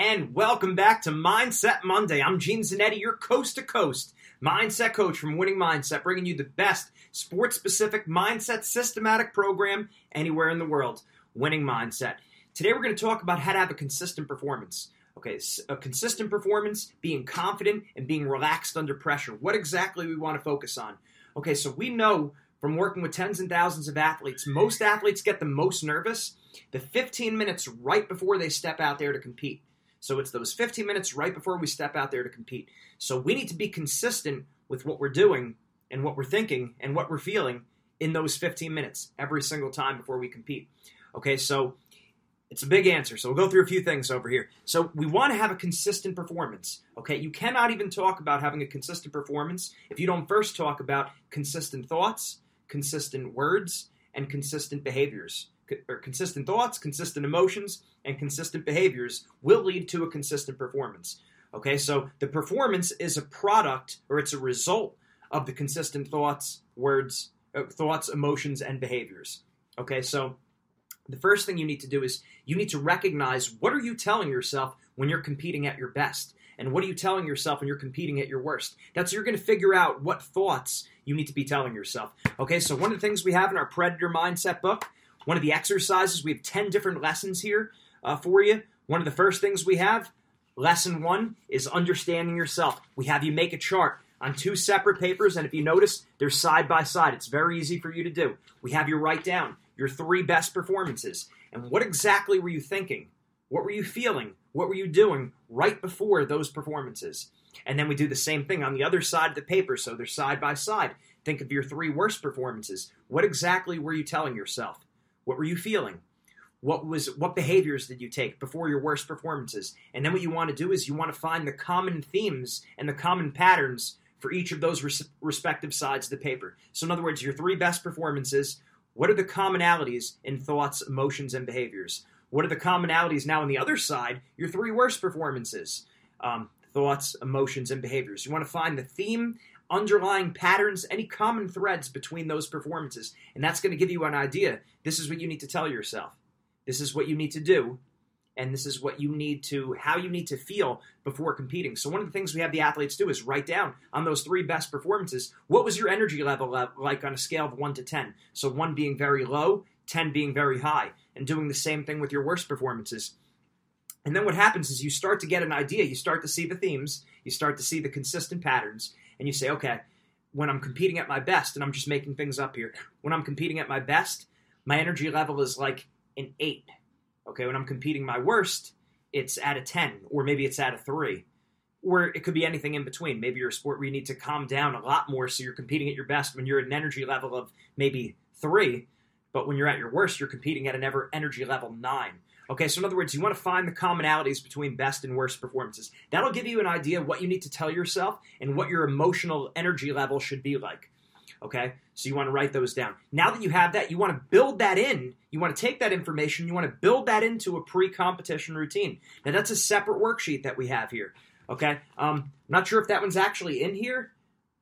And welcome back to Mindset Monday. I'm Gene Zanetti, your coast to coast mindset coach from Winning Mindset, bringing you the best sports specific mindset systematic program anywhere in the world. Winning Mindset. Today we're going to talk about how to have a consistent performance. Okay, a consistent performance, being confident, and being relaxed under pressure. What exactly we want to focus on. Okay, so we know from working with tens and thousands of athletes, most athletes get the most nervous the 15 minutes right before they step out there to compete. So it's those 15 minutes right before we step out there to compete. So we need to be consistent with what we're doing and what we're thinking and what we're feeling in those 15 minutes every single time before we compete. Okay, so it's a big answer. So we'll go through a few things over here. So we want to have a consistent performance. Okay, you cannot even talk about having a consistent performance if you don't first talk about consistent thoughts, consistent words, and consistent behaviors or consistent thoughts, consistent emotions, and consistent behaviors will lead to a consistent performance. Okay, so the performance is a product or it's a result of the consistent thoughts, words, uh, thoughts, emotions, and behaviors. Okay, so the first thing you need to do is you need to recognize what are you telling yourself when you're competing at your best and what are you telling yourself when you're competing at your worst that's you're going to figure out what thoughts you need to be telling yourself okay so one of the things we have in our predator mindset book one of the exercises. We have 10 different lessons here uh, for you. One of the first things we have, lesson one, is understanding yourself. We have you make a chart on two separate papers, and if you notice, they're side by side. It's very easy for you to do. We have you write down your three best performances. And what exactly were you thinking? What were you feeling? What were you doing right before those performances? And then we do the same thing on the other side of the paper, so they're side by side. Think of your three worst performances. What exactly were you telling yourself? What were you feeling? What was what behaviors did you take before your worst performances? And then what you want to do is you want to find the common themes and the common patterns for each of those res- respective sides of the paper. So in other words, your three best performances, what are the commonalities in thoughts, emotions, and behaviors? What are the commonalities now on the other side? Your three worst performances, um, thoughts, emotions, and behaviors. You want to find the theme underlying patterns, any common threads between those performances. And that's going to give you an idea. This is what you need to tell yourself. This is what you need to do. And this is what you need to, how you need to feel before competing. So, one of the things we have the athletes do is write down on those three best performances what was your energy level like on a scale of 1 to 10? So, 1 being very low, 10 being very high, and doing the same thing with your worst performances. And then what happens is you start to get an idea, you start to see the themes, you start to see the consistent patterns, and you say, okay, when I'm competing at my best, and I'm just making things up here, when I'm competing at my best, my energy level is like an eight. Okay, when I'm competing my worst, it's at a 10, or maybe it's at a 3. Or it could be anything in between. Maybe you're a sport where you need to calm down a lot more so you're competing at your best when you're at an energy level of maybe 3, but when you're at your worst, you're competing at an ever energy level 9. Okay, so in other words, you want to find the commonalities between best and worst performances. That'll give you an idea of what you need to tell yourself and what your emotional energy level should be like. Okay, so you want to write those down. Now that you have that, you want to build that in. You want to take that information, you want to build that into a pre competition routine. Now, that's a separate worksheet that we have here. Okay, um, I'm not sure if that one's actually in here.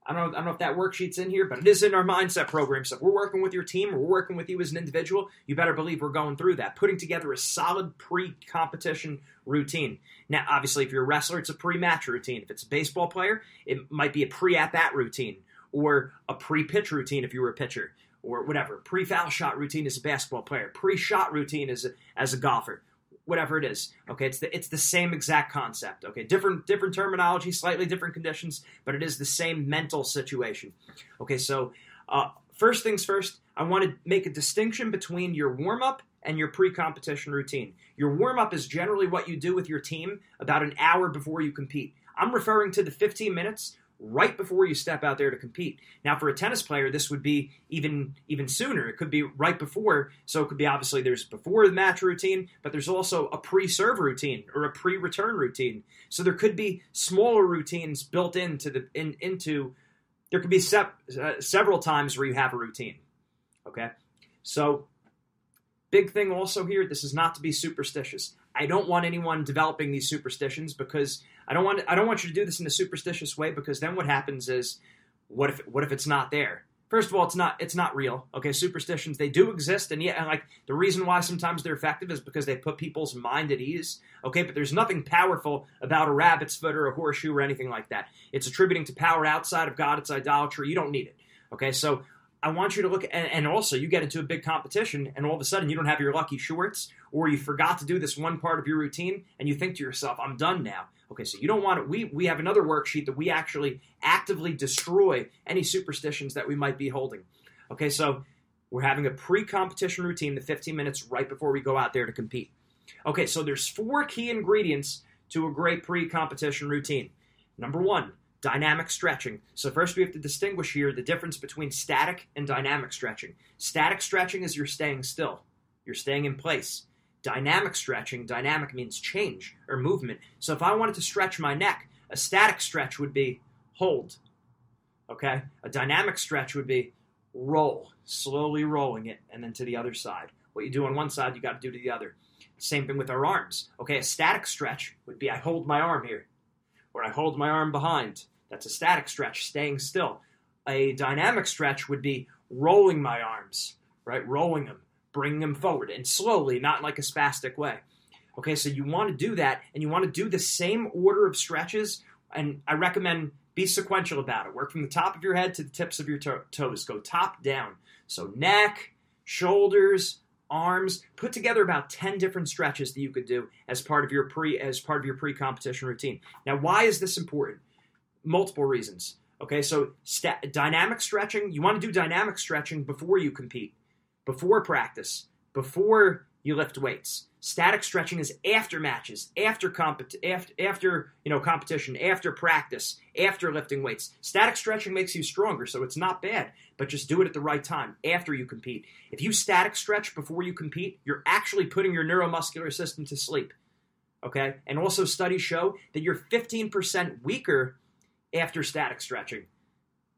I don't, know, I don't know if that worksheet's in here, but it is in our mindset program. So if we're working with your team or we're working with you as an individual, you better believe we're going through that, putting together a solid pre-competition routine. Now, obviously, if you're a wrestler, it's a pre-match routine. If it's a baseball player, it might be a pre-at-bat routine or a pre-pitch routine if you were a pitcher or whatever. Pre-foul shot routine as a basketball player. Pre-shot routine as a, as a golfer whatever it is. Okay, it's the it's the same exact concept. Okay, different different terminology, slightly different conditions, but it is the same mental situation. Okay, so uh, first things first, I want to make a distinction between your warm up and your pre competition routine. Your warm up is generally what you do with your team about an hour before you compete. I'm referring to the 15 minutes right before you step out there to compete. Now, for a tennis player, this would be even even sooner. It could be right before. So it could be obviously there's before the match routine, but there's also a pre-serve routine or a pre-return routine. So there could be smaller routines built into the in, into. There could be uh, several times where you have a routine. Okay, so big thing also here. This is not to be superstitious. I don't want anyone developing these superstitions because I don't want I don't want you to do this in a superstitious way because then what happens is what if what if it's not there? First of all, it's not it's not real. Okay, superstitions they do exist, and yeah, and like the reason why sometimes they're effective is because they put people's mind at ease. Okay, but there's nothing powerful about a rabbit's foot or a horseshoe or anything like that. It's attributing to power outside of God. It's idolatry. You don't need it. Okay, so I want you to look, and, and, also you get into a big competition, and all of a sudden you don't have your lucky shorts, or you forgot to do this one part of your routine, and you think to yourself, "I'm done now." Okay, so you don't want it. We we have another worksheet that we actually actively destroy any superstitions that we might be holding. Okay, so we're having a pre-competition routine, the 15 minutes right before we go out there to compete. Okay, so there's four key ingredients to a great pre-competition routine. Number one, dynamic stretching. So, first we have to distinguish here the difference between static and dynamic stretching. Static stretching is you're staying still, you're staying in place. Dynamic stretching, dynamic means change or movement. So, if I wanted to stretch my neck, a static stretch would be hold. Okay? A dynamic stretch would be roll, slowly rolling it, and then to the other side. What you do on one side, you got to do to the other. Same thing with our arms. Okay, a static stretch would be I hold my arm here where I hold my arm behind. That's a static stretch, staying still. A dynamic stretch would be rolling my arms, right? Rolling them, bringing them forward, and slowly, not like a spastic way. Okay, so you want to do that, and you want to do the same order of stretches. And I recommend be sequential about it. Work from the top of your head to the tips of your to- toes. Go top down. So neck, shoulders, arms, put together about 10 different stretches that you could do as part of your pre as part of your pre-competition routine. Now, why is this important? Multiple reasons. Okay, so st- dynamic stretching, you want to do dynamic stretching before you compete, before practice, before you lift weights. Static stretching is after matches, after compet- after, after you know competition, after practice, after lifting weights. Static stretching makes you stronger, so it's not bad, but just do it at the right time after you compete. If you static stretch before you compete, you're actually putting your neuromuscular system to sleep. Okay? And also studies show that you're 15% weaker after static stretching.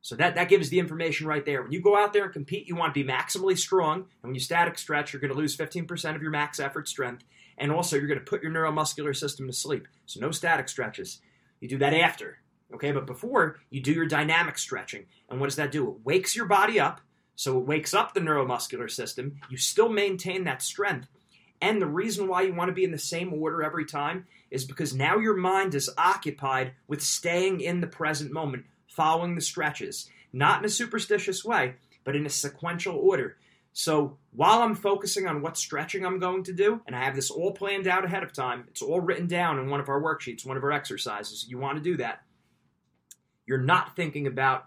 So that, that gives the information right there. When you go out there and compete, you want to be maximally strong. And when you static stretch, you're going to lose 15% of your max effort strength. And also, you're going to put your neuromuscular system to sleep. So no static stretches. You do that after. Okay, but before, you do your dynamic stretching. And what does that do? It wakes your body up. So it wakes up the neuromuscular system. You still maintain that strength. And the reason why you want to be in the same order every time is because now your mind is occupied with staying in the present moment, following the stretches, not in a superstitious way, but in a sequential order. So while I'm focusing on what stretching I'm going to do, and I have this all planned out ahead of time, it's all written down in one of our worksheets, one of our exercises. You want to do that. You're not thinking about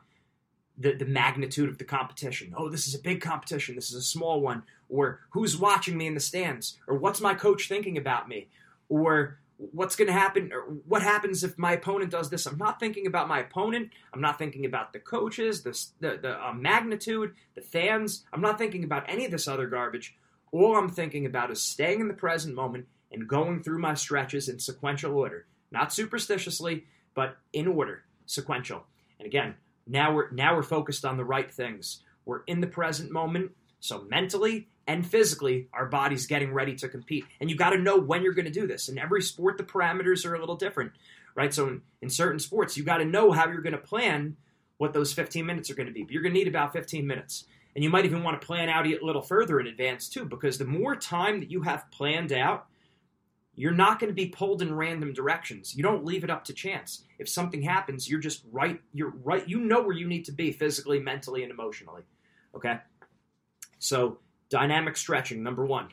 the, the magnitude of the competition. Oh, this is a big competition. This is a small one. Or who's watching me in the stands? Or what's my coach thinking about me? Or what's going to happen or what happens if my opponent does this? I'm not thinking about my opponent. I'm not thinking about the coaches the, the, the uh, magnitude the fans. I'm not thinking about any of this other garbage. All i'm thinking about is staying in the present moment and going through my stretches in sequential order. Not superstitiously but in order sequential. And again now we're now we're focused on the right things. We're in the present moment so mentally and physically, our body's getting ready to compete. And you got to know when you're going to do this. In every sport, the parameters are a little different, right? So in, in certain sports, you got to know how you're going to plan what those 15 minutes are going to be. But you're going to need about 15 minutes. And you might even want to plan out a little further in advance too, because the more time that you have planned out, you're not going to be pulled in random directions. You don't leave it up to chance. If something happens, you're just right. You're right. You know where you need to be physically, mentally, and emotionally. Okay. So Dynamic stretching, number one.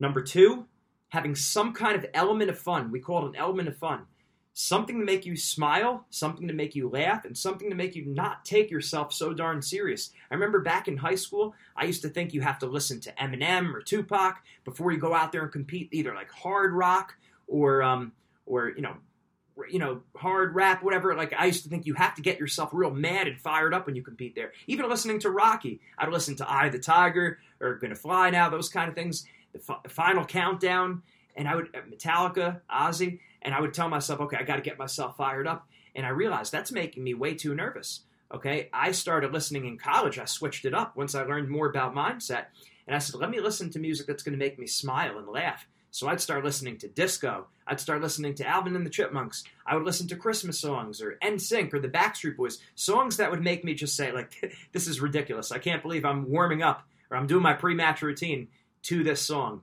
Number two, having some kind of element of fun. We call it an element of fun. Something to make you smile, something to make you laugh, and something to make you not take yourself so darn serious. I remember back in high school, I used to think you have to listen to Eminem or Tupac before you go out there and compete, either like hard rock or, um, or you know, you know, hard rap, whatever. Like I used to think you have to get yourself real mad and fired up when you compete there. Even listening to Rocky, I'd listen to Eye the Tiger or Gonna Fly Now, those kind of things. The, Final Countdown, and I would uh, Metallica, Ozzy, and I would tell myself, okay, I got to get myself fired up. And I realized that's making me way too nervous. Okay, I started listening in college. I switched it up once I learned more about mindset, and I said, let me listen to music that's going to make me smile and laugh. So I'd start listening to disco. I'd start listening to Alvin and the Chipmunks. I would listen to Christmas songs or NSYNC or the Backstreet Boys, songs that would make me just say, like, this is ridiculous. I can't believe I'm warming up or I'm doing my pre-match routine to this song.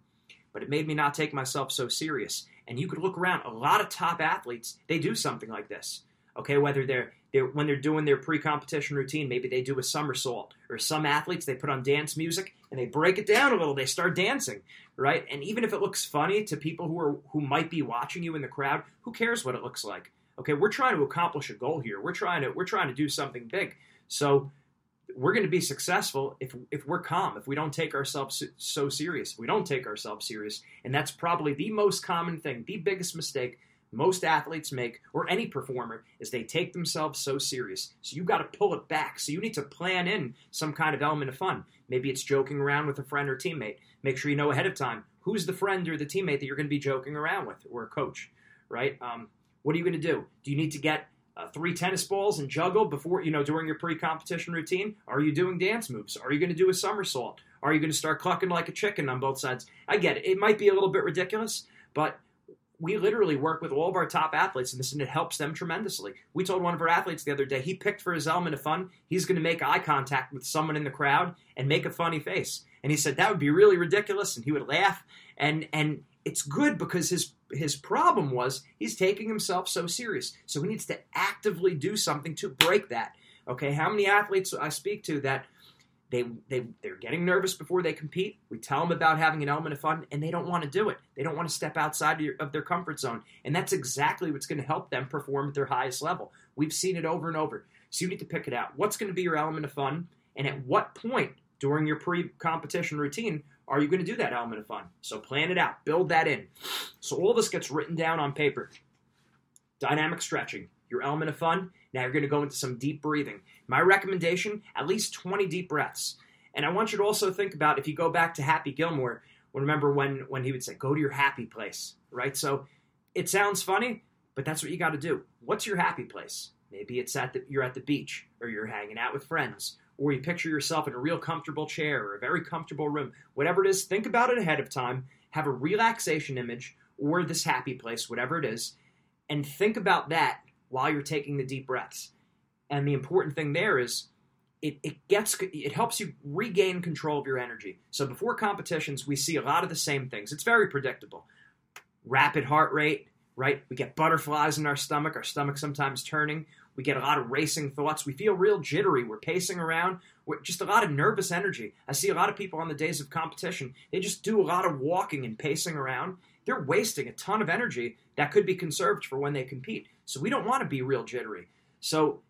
But it made me not take myself so serious. And you could look around. A lot of top athletes, they do something like this. Okay, whether they're they're, when they're doing their pre-competition routine, maybe they do a somersault, or some athletes they put on dance music and they break it down a little. They start dancing, right? And even if it looks funny to people who are who might be watching you in the crowd, who cares what it looks like? Okay, we're trying to accomplish a goal here. We're trying to we're trying to do something big. So we're going to be successful if if we're calm, if we don't take ourselves so serious. If we don't take ourselves serious, and that's probably the most common thing, the biggest mistake most athletes make, or any performer, is they take themselves so serious. So you got to pull it back. So you need to plan in some kind of element of fun. Maybe it's joking around with a friend or teammate. Make sure you know ahead of time who's the friend or the teammate that you're going to be joking around with, or a coach, right? Um, what are you going to do? Do you need to get uh, three tennis balls and juggle before you know during your pre-competition routine? Are you doing dance moves? Are you going to do a somersault? Are you going to start clucking like a chicken on both sides? I get it. It might be a little bit ridiculous, but we literally work with all of our top athletes in this, and it helps them tremendously. We told one of our athletes the other day he picked for his element of fun. He's going to make eye contact with someone in the crowd and make a funny face. And he said that would be really ridiculous, and he would laugh. And and it's good because his his problem was he's taking himself so serious. So he needs to actively do something to break that. Okay, how many athletes I speak to that they, they, they're getting nervous before they compete. We tell them about having an element of fun, and they don't want to do it. They don't want to step outside of, their comfort zone. And that's exactly what's going to help them perform at their highest level. We've seen it over and over. So you need to pick it out. What's going to be your element of fun? And at what point during your pre competition routine are you going to do that element of fun? So plan it out, build that in. So all this gets written down on paper. Dynamic stretching, your element of fun. Now you're going to go into some deep breathing. My recommendation at least 20 deep breaths. And I want you to also think about if you go back to Happy Gilmore, remember when, when he would say, go to your happy place, right? So it sounds funny, but that's what you got to do. What's your happy place? Maybe it's at the, you're at the beach, or you're hanging out with friends, or you picture yourself in a real comfortable chair or a very comfortable room. Whatever it is, think about it ahead of time. Have a relaxation image or this happy place, whatever it is, and think about that while you're taking the deep breaths. And the important thing there is it, it gets it helps you regain control of your energy. So before competitions, we see a lot of the same things. It's very predictable. Rapid heart rate, right? We get butterflies in our stomach, our stomach sometimes turning. We get a lot of racing thoughts. We feel real jittery. We're pacing around. We're just a lot of nervous energy. I see a lot of people on the days of competition, they just do a lot of walking and pacing around. They're wasting a ton of energy that could be conserved for when they compete. So we don't want to be real jittery. So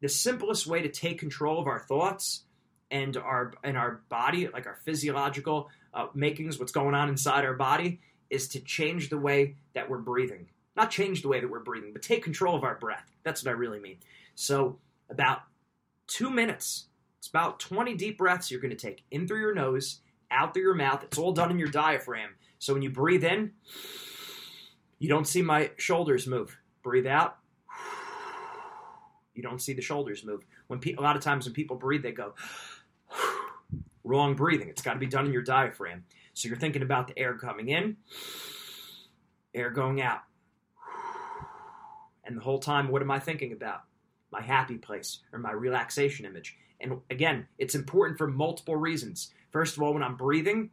the simplest way to take control of our thoughts and our and our body, like our physiological uh, makings, what's going on inside our body, is to change the way that we're breathing. not change the way that we're breathing, but take control of our breath. That's what I really mean. So, about two minutes, it's about 20 deep breaths you're going to take in through your nose, out through your mouth. It's all done in your diaphragm. So, when you breathe in, you don't see my shoulders move. Breathe out. You don't see the shoulders move. When pe- a lot of times when people breathe, they go wrong breathing. It's got to be done in your diaphragm. So you're thinking about the air coming in, air going out. And the whole time, what am I thinking about? My happy place or my relaxation image. And again, it's important for multiple reasons. First of all, when I'm breathing,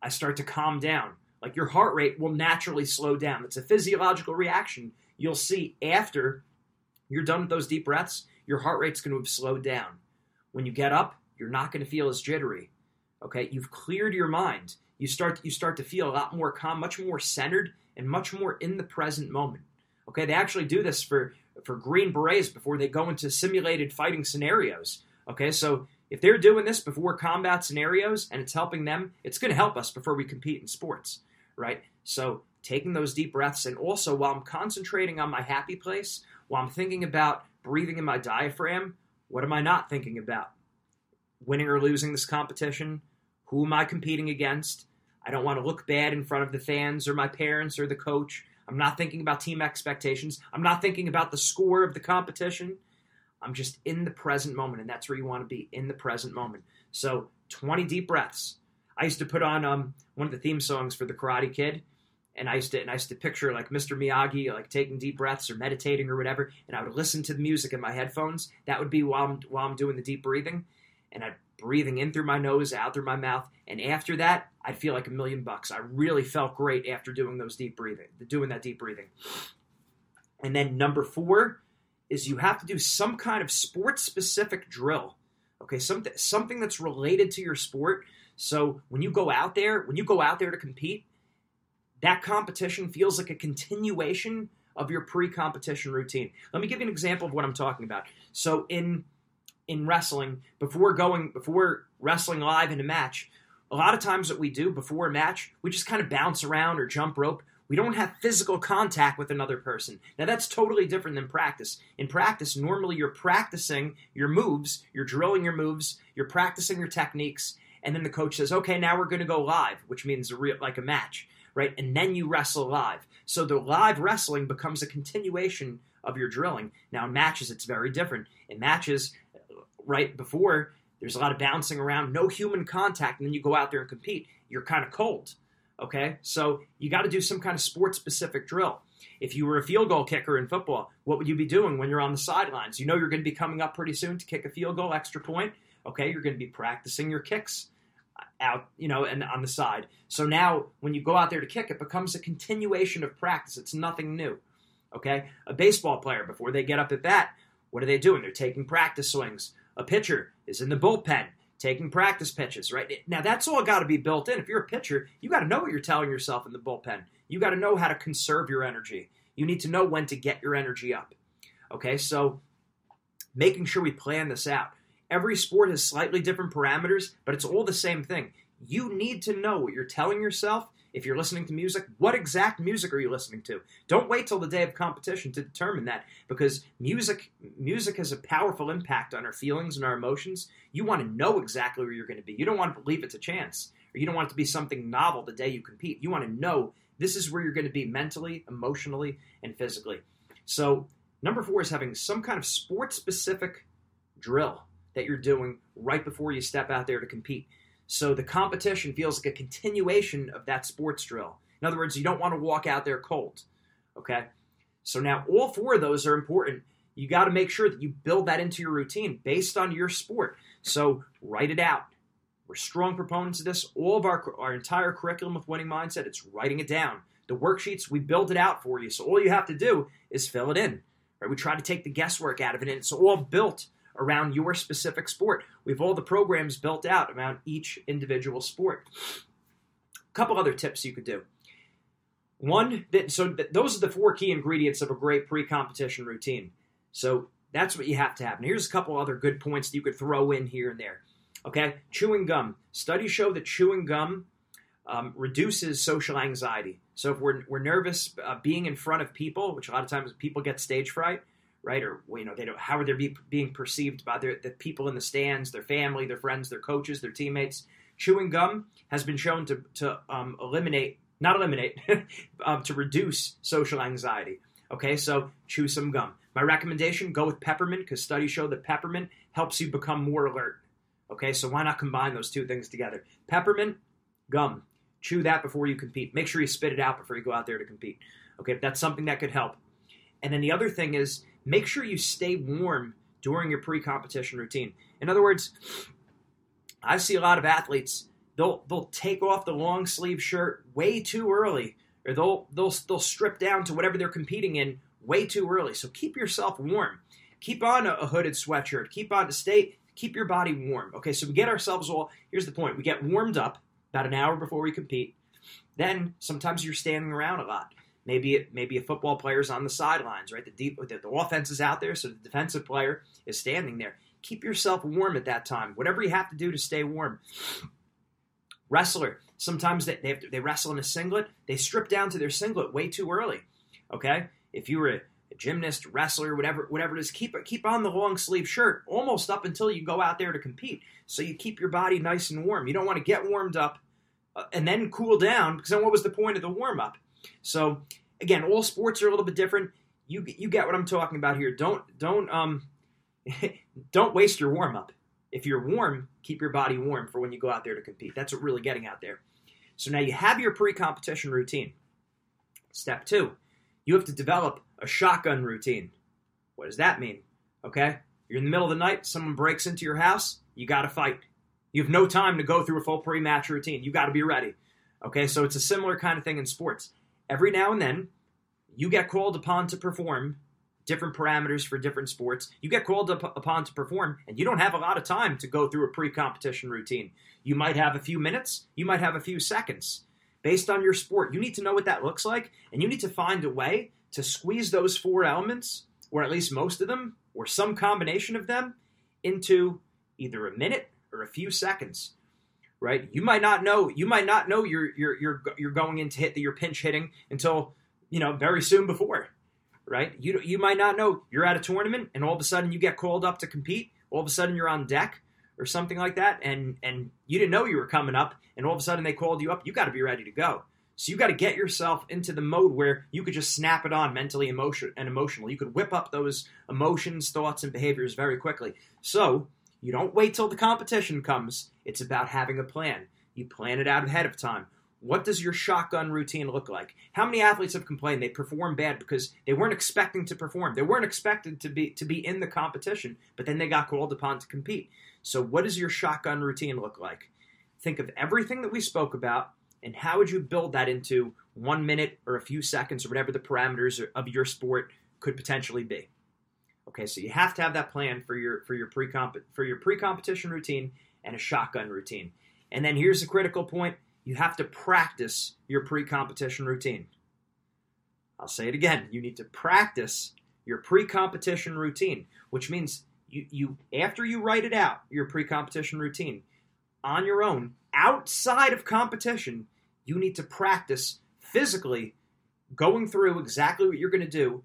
I start to calm down. Like your heart rate will naturally slow down. It's a physiological reaction. You'll see after you're done with those deep breaths, your heart rate's going to have slowed down. When you get up, you're not going to feel as jittery. Okay, you've cleared your mind. You start you start to feel a lot more calm, much more centered, and much more in the present moment. Okay, they actually do this for for Green Berets before they go into simulated fighting scenarios. Okay, so if they're doing this before combat scenarios and it's helping them, it's going to help us before we compete in sports, right? So taking those deep breaths and also while I'm concentrating on my happy place, while I'm thinking about breathing in my diaphragm, what am I not thinking about? Winning or losing this competition? Who am I competing against? I don't want to look bad in front of the fans or my parents or the coach. I'm not thinking about team expectations. I'm not thinking about the score of the competition. I'm just in the present moment, and that's where you want to be in the present moment. So, 20 deep breaths. I used to put on um, one of the theme songs for the Karate Kid, and I used to and I used to picture like Mr. Miyagi like taking deep breaths or meditating or whatever, and I would listen to the music in my headphones. That would be while I'm while I'm doing the deep breathing, and I'd breathing in through my nose, out through my mouth, and after that, I'd feel like a million bucks. I really felt great after doing those deep breathing, doing that deep breathing. And then number four is you have to do some kind of sports specific drill. Okay, something something that's related to your sport. So when you go out there, when you go out there to compete, that competition feels like a continuation of your pre-competition routine. Let me give you an example of what I'm talking about. So in in wrestling, before going before wrestling live in a match, a lot of times what we do before a match, we just kind of bounce around or jump rope. We don't have physical contact with another person. Now that's totally different than practice. In practice, normally you're practicing your moves, you're drilling your moves, you're practicing your techniques, and then the coach says, "Okay, now we're going to go live," which means a real like a match right? And then you wrestle live. So the live wrestling becomes a continuation of your drilling. Now in matches, it's very different. In matches, right before, there's a lot of bouncing around, no human contact, and then you go out there and compete. You're kind of cold. Okay, so you got to do some kind of sport specific drill. If you were a field goal kicker in football, what would you be doing when you're on the sidelines? You know you're going to be coming up pretty soon to kick a field goal, extra point. Okay, you're going to be practicing your kicks out, you know, and on the side. So now when you go out there to kick, it becomes a continuation of practice. It's nothing new. Okay? A baseball player, before they get up at bat, what are they doing? They're taking practice swings. A pitcher is in the bullpen taking practice pitches, right? Now that's all got to be built in. If you're a pitcher, you got to know what you're telling yourself in the bullpen. You got to know how to conserve your energy. You need to know when to get your energy up. Okay? So making sure we plan this out. Every sport has slightly different parameters, but it's all the same thing. You need to know what you're telling yourself if you're listening to music. What exact music are you listening to? Don't wait till the day of competition to determine that because music music has a powerful impact on our feelings and our emotions. You want to know exactly where you're going to be. You don't want to believe it's a chance or you don't want it to be something novel the day you compete. You want to know this is where you're going to be mentally, emotionally, and physically. So, number 4 is having some kind of sport specific drill that you're doing right before you step out there to compete. So the competition feels like a continuation of that sports drill. In other words, you don't want to walk out there cold. Okay? So now all four of those are important. You got to make sure that you build that into your routine based on your sport. So write it out. We're strong proponents of this. All of our, our entire curriculum with winning mindset, it's writing it down. The worksheets, we build it out for you. So all you have to do is fill it in. Right? We try to take the guesswork out of it, and it's all built around your specific sport. We have all the programs built out around each individual sport. A couple other tips you could do. One, that, so those are the four key ingredients of a great pre-competition routine. So that's what you have to have. And here's a couple other good points that you could throw in here and there. Okay, chewing gum. Studies show that chewing gum um, reduces social anxiety. So if we're, we're nervous uh, being in front of people, which a lot of times people get stage fright, right? Or you know, they don't. How are they be, being perceived by their, the people in the stands, their family, their friends, their coaches, their teammates? Chewing gum has been shown to to um, eliminate, not eliminate, um, to reduce social anxiety. Okay, so chew some gum. My recommendation: go with peppermint because studies show that peppermint helps you become more alert. Okay, so why not combine those two things together? Peppermint, gum. Chew that before you compete. Make sure you spit it out before you go out there to compete. Okay, that's something that could help. And then the other thing is make sure you stay warm during your pre-competition routine. In other words, I see a lot of athletes they'll they'll take off the long sleeve shirt way too early, or they'll they'll they'll strip down to whatever they're competing in way too early. So keep yourself warm. Keep on a, a hooded sweatshirt. Keep on to stay. Keep your body warm. Okay, so we get ourselves all. Here's the point: we get warmed up about an hour before we compete. Then sometimes you're standing around a lot. Maybe it, maybe a football player's on the sidelines, right? The deep the, the offense is out there, so the defensive player is standing there. Keep yourself warm at that time. Whatever you have to do to stay warm. Wrestler, sometimes they they, to, they wrestle in a singlet. They strip down to their singlet way too early. Okay, if you were a, a gymnast, wrestler, whatever whatever it is, keep keep on the long sleeve shirt almost up until you go out there to compete. So you keep your body nice and warm. You don't want to get warmed up uh, and then cool down because then what was the point of the warm up? So again, all sports are a little bit different. You you get what I'm talking about here. Don't don't um don't waste your warm up. If you're warm, keep your body warm for when you go out there to compete. That's what really getting out there. So now you have your pre-competition routine. Step 2, you have to develop a shotgun routine. What does that mean? Okay? You're in the middle of the night, someone breaks into your house, you got to fight. You have no time to go through a full pre-match routine. You got to be ready. Okay? So it's a similar kind of thing in sports every now and then you get called upon to perform different parameters for different sports. You get called up upon to perform, and you don't have a lot of time to go through a pre competition routine. You might have a few minutes, you might have a few seconds. Based on your sport, you need to know what that looks like, and you need to find a way to squeeze those four elements, or at least most of them, or some combination of them, into either a minute or a few seconds right? You might not know. You might not know you're you're you're you're going into hit that you're pinch hitting until you know very soon before, right? You you might not know you're at a tournament and all of a sudden you get called up to compete. All of a sudden you're on deck or something like that, and and you didn't know you were coming up, and all of a sudden they called you up. You got to be ready to go. So you got to get yourself into the mode where you could just snap it on mentally, emotion and emotional. You could whip up those emotions, thoughts, and behaviors very quickly. So you don't wait till the competition comes. It's about having a plan. You plan it out ahead of time. What does your shotgun routine look like? How many athletes have complained they perform bad because they weren't expecting to perform? They weren't expected to be to be in the competition, but then they got called upon to compete. So what does your shotgun routine look like? Think of everything that we spoke about and how would you build that into 1 minute or a few seconds or whatever the parameters of your sport could potentially be. Okay, so you have to have that plan for your for your pre for your pre-competition routine and a shotgun routine. And then here's the critical point: you have to practice your pre-competition routine. I'll say it again: you need to practice your pre-competition routine, which means you you after you write it out your pre-competition routine on your own outside of competition, you need to practice physically going through exactly what you're going to do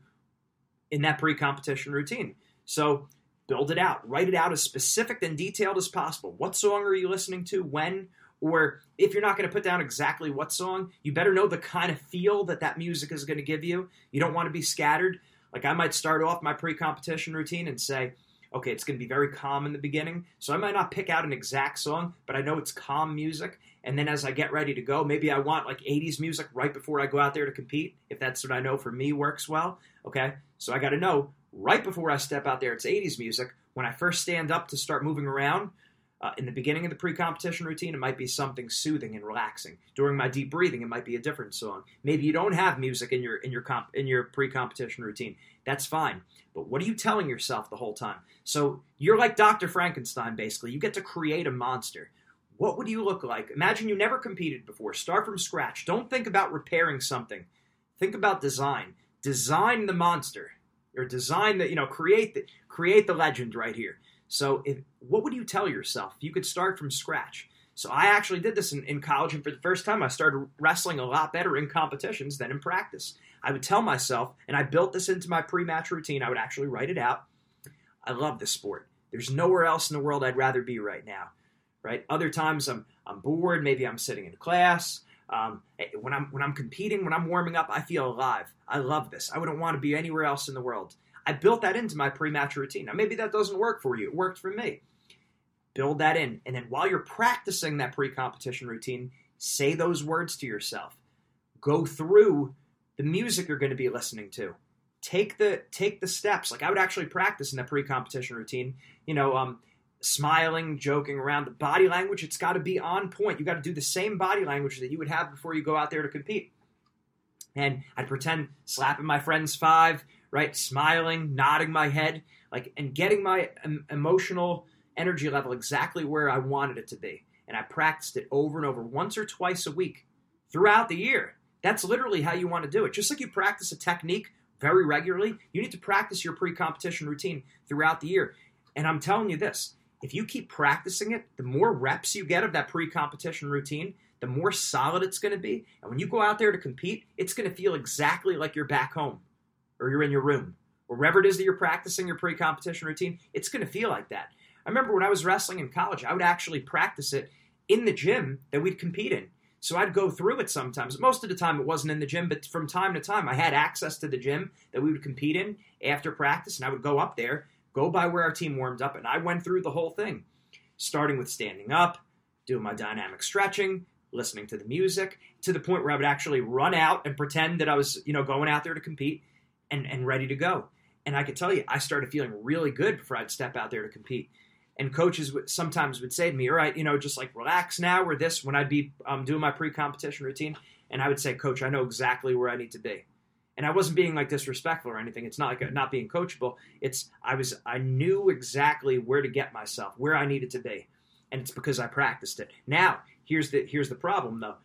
in that pre-competition routine. So build it out, write it out as specific and detailed as possible. What song are you listening to? When? Or if you're not going to put down exactly what song, you better know the kind of feel that that music is going to give you. You don't want to be scattered. Like I might start off my pre-competition routine and say, okay, it's going to be very calm in the beginning. So I might not pick out an exact song, but I know it's calm music. And then as I get ready to go, maybe I want like 80s music right before I go out there to compete, if that's what I know for me works well. Okay, so I got to know right before I step out there, it's 80s music. When I first stand up to start moving around, uh, in the beginning of the pre-competition routine, it might be something soothing and relaxing. During my deep breathing, it might be a different song. Maybe you don't have music in your in your comp in your pre-competition routine. That's fine. But what are you telling yourself the whole time? So you're like Dr. Frankenstein, basically. You get to create a monster. What would you look like? Imagine you never competed before. Start from scratch. Don't think about repairing something. Think about design. Design the monster, or design the you know create the create the legend right here. So, if, what would you tell yourself if you could start from scratch? So I actually did this in, in college, and for the first time, I started wrestling a lot better in competitions than in practice. I would tell myself, and I built this into my pre match routine, I would actually write it out. I love this sport. There's nowhere else in the world I'd rather be right now. Right? Other times I'm I'm bored, maybe I'm sitting in class. Um, eh, when I'm when I'm competing, when I'm warming up, I feel alive. I love this. I wouldn't want to be anywhere else in the world. I built that into my pre-match routine. Now maybe that doesn't work for you. It worked for me build that in. And then while you're practicing that pre competition routine, say those words to yourself. Go through the music you're going to be listening to. Take the take the steps. Like I would actually practice in that pre-competition routine. You know, um, smiling, joking around. The body language, it's got to be on point. You got to do the same body language that you would have before you go out there to compete. And I'd pretend slapping my friend's five, right? Smiling, nodding my head, like, and getting my um, emotional energy level exactly where I wanted it to be. And I practiced it over and over, once or twice a week throughout the year. That's literally how you want to do it. Just like you practice a technique very regularly, you need to practice your pre competition routine throughout the year. And I'm telling you this if you keep practicing it, the more reps you get of that pre competition routine, the more solid it's going to be. And when you go out there to compete, it's going to feel exactly like you're back home or you're in your room. Wherever it is that you're practicing your pre competition routine, it's going to feel like that. I remember when I was wrestling in college, I would actually practice it in the gym that we'd compete in. So I'd go through it sometimes. Most of the time it wasn't in the gym, but from time to time I had access to the gym that we would compete in after practice, and I would go up there, go by where our team warmed up, and I went through the whole thing, starting with standing up, doing my dynamic stretching, listening to the music, to the point where I would actually run out and pretend that I was, you know, going out there to compete and, and ready to go. And I could tell you, I started feeling really good before I'd step out there to compete and coaches sometimes would say to me, "All right, you know, just like relax now." Or this when I'd be um, doing my pre-competition routine, and I would say, "Coach, I know exactly where I need to be." And I wasn't being like disrespectful or anything. It's not like a, not being coachable. It's I was I knew exactly where to get myself, where I needed to be, and it's because I practiced it. Now here's the here's the problem though.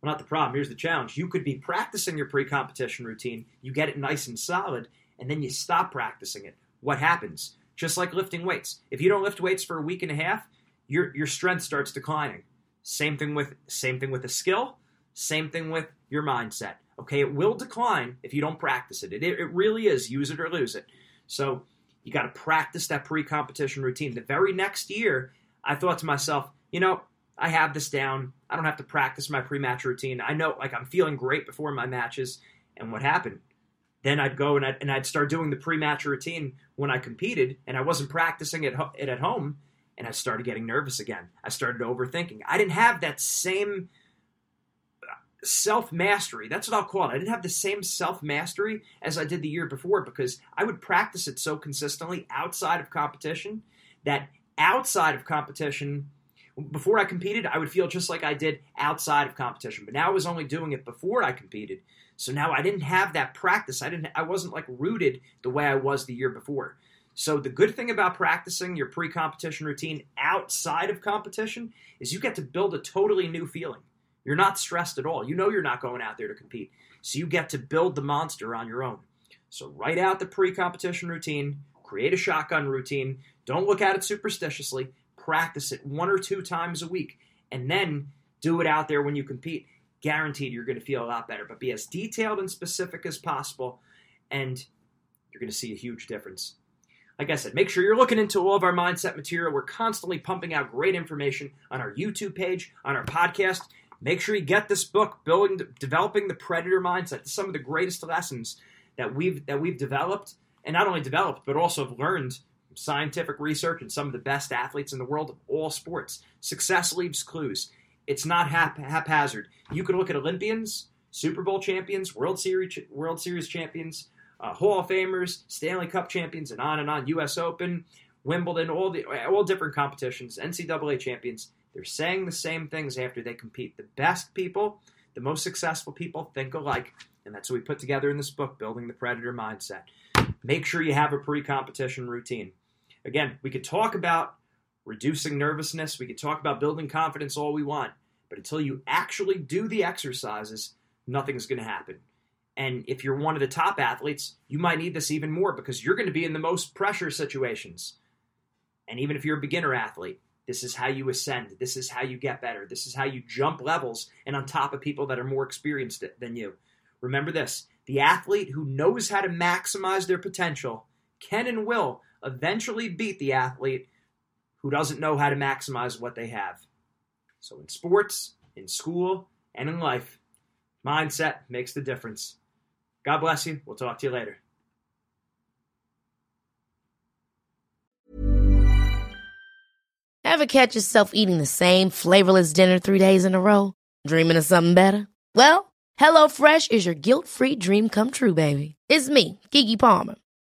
Well, not the problem. Here's the challenge. You could be practicing your pre-competition routine. You get it nice and solid, and then you stop practicing it. What happens? Just like lifting weights. If you don't lift weights for a week and a half, your your strength starts declining. Same thing with same thing with a skill, same thing with your mindset. Okay, it will decline if you don't practice it. It, it really is use it or lose it. So you got to practice that pre-competition routine. The very next year, I thought to myself, you know, I have this down. I don't have to practice my pre-match routine. I know, like I'm feeling great before my matches. And what happened? Then I'd go and I'd, and I'd start doing the pre-match routine when I competed, and I wasn't practicing it, ho- it at home, and I started getting nervous again. I started overthinking. I didn't have that same uh, self mastery. That's what I'll call it. I didn't have the same self mastery as I did the year before because I would practice it so consistently outside of competition that outside of competition, before I competed, I would feel just like I did outside of competition. But now I was only doing it before I competed. So now I didn't have that practice. I didn't I wasn't like rooted the way I was the year before. So the good thing about practicing your pre-competition routine outside of competition is you get to build a totally new feeling. You're not stressed at all. You know you're not going out there to compete. So you get to build the monster on your own. So write out the pre-competition routine, create a shotgun routine. Don't look at it superstitiously. Practice it one or two times a week and then do it out there when you compete guaranteed you're going to feel a lot better. But be as detailed and specific as possible, and you're going to see a huge difference. Like I said, make sure you're looking into all of our mindset material. We're constantly pumping out great information on our YouTube page, on our podcast. Make sure you get this book, Building, Developing the Predator Mindset. Some of the greatest lessons that we've that we've developed, and not only developed, but also have learned scientific research and some of the best athletes in the world of all sports. Success leaves clues. It's not hap- haphazard. You could look at Olympians, Super Bowl champions, World Series World Series champions, uh, Hall of Famers, Stanley Cup champions, and on and on. U.S. Open, Wimbledon, all the all different competitions, NCAA champions. They're saying the same things after they compete. The best people, the most successful people, think alike, and that's what we put together in this book, Building the Predator Mindset. Make sure you have a pre-competition routine. Again, we could talk about reducing nervousness. We could talk about building confidence all we want, but until you actually do the exercises, nothing's going to happen. And if you're one of the top athletes, you might need this even more because you're going to be in the most pressure situations. And even if you're a beginner athlete, This is how you ascend. This is how you get better. This is how you jump levels and on top of people that are more experienced than you. Remember this the athlete who knows how to maximize their potential can and will eventually beat the athlete who doesn't know how to maximize what they have. So, in sports, in school, and in life, mindset makes the difference. God bless you. We'll talk to you later. Ever catch yourself eating the same flavorless dinner three days in a row? Dreaming of something better? Well, HelloFresh is your guilt free dream come true, baby. It's me, Keke Palmer.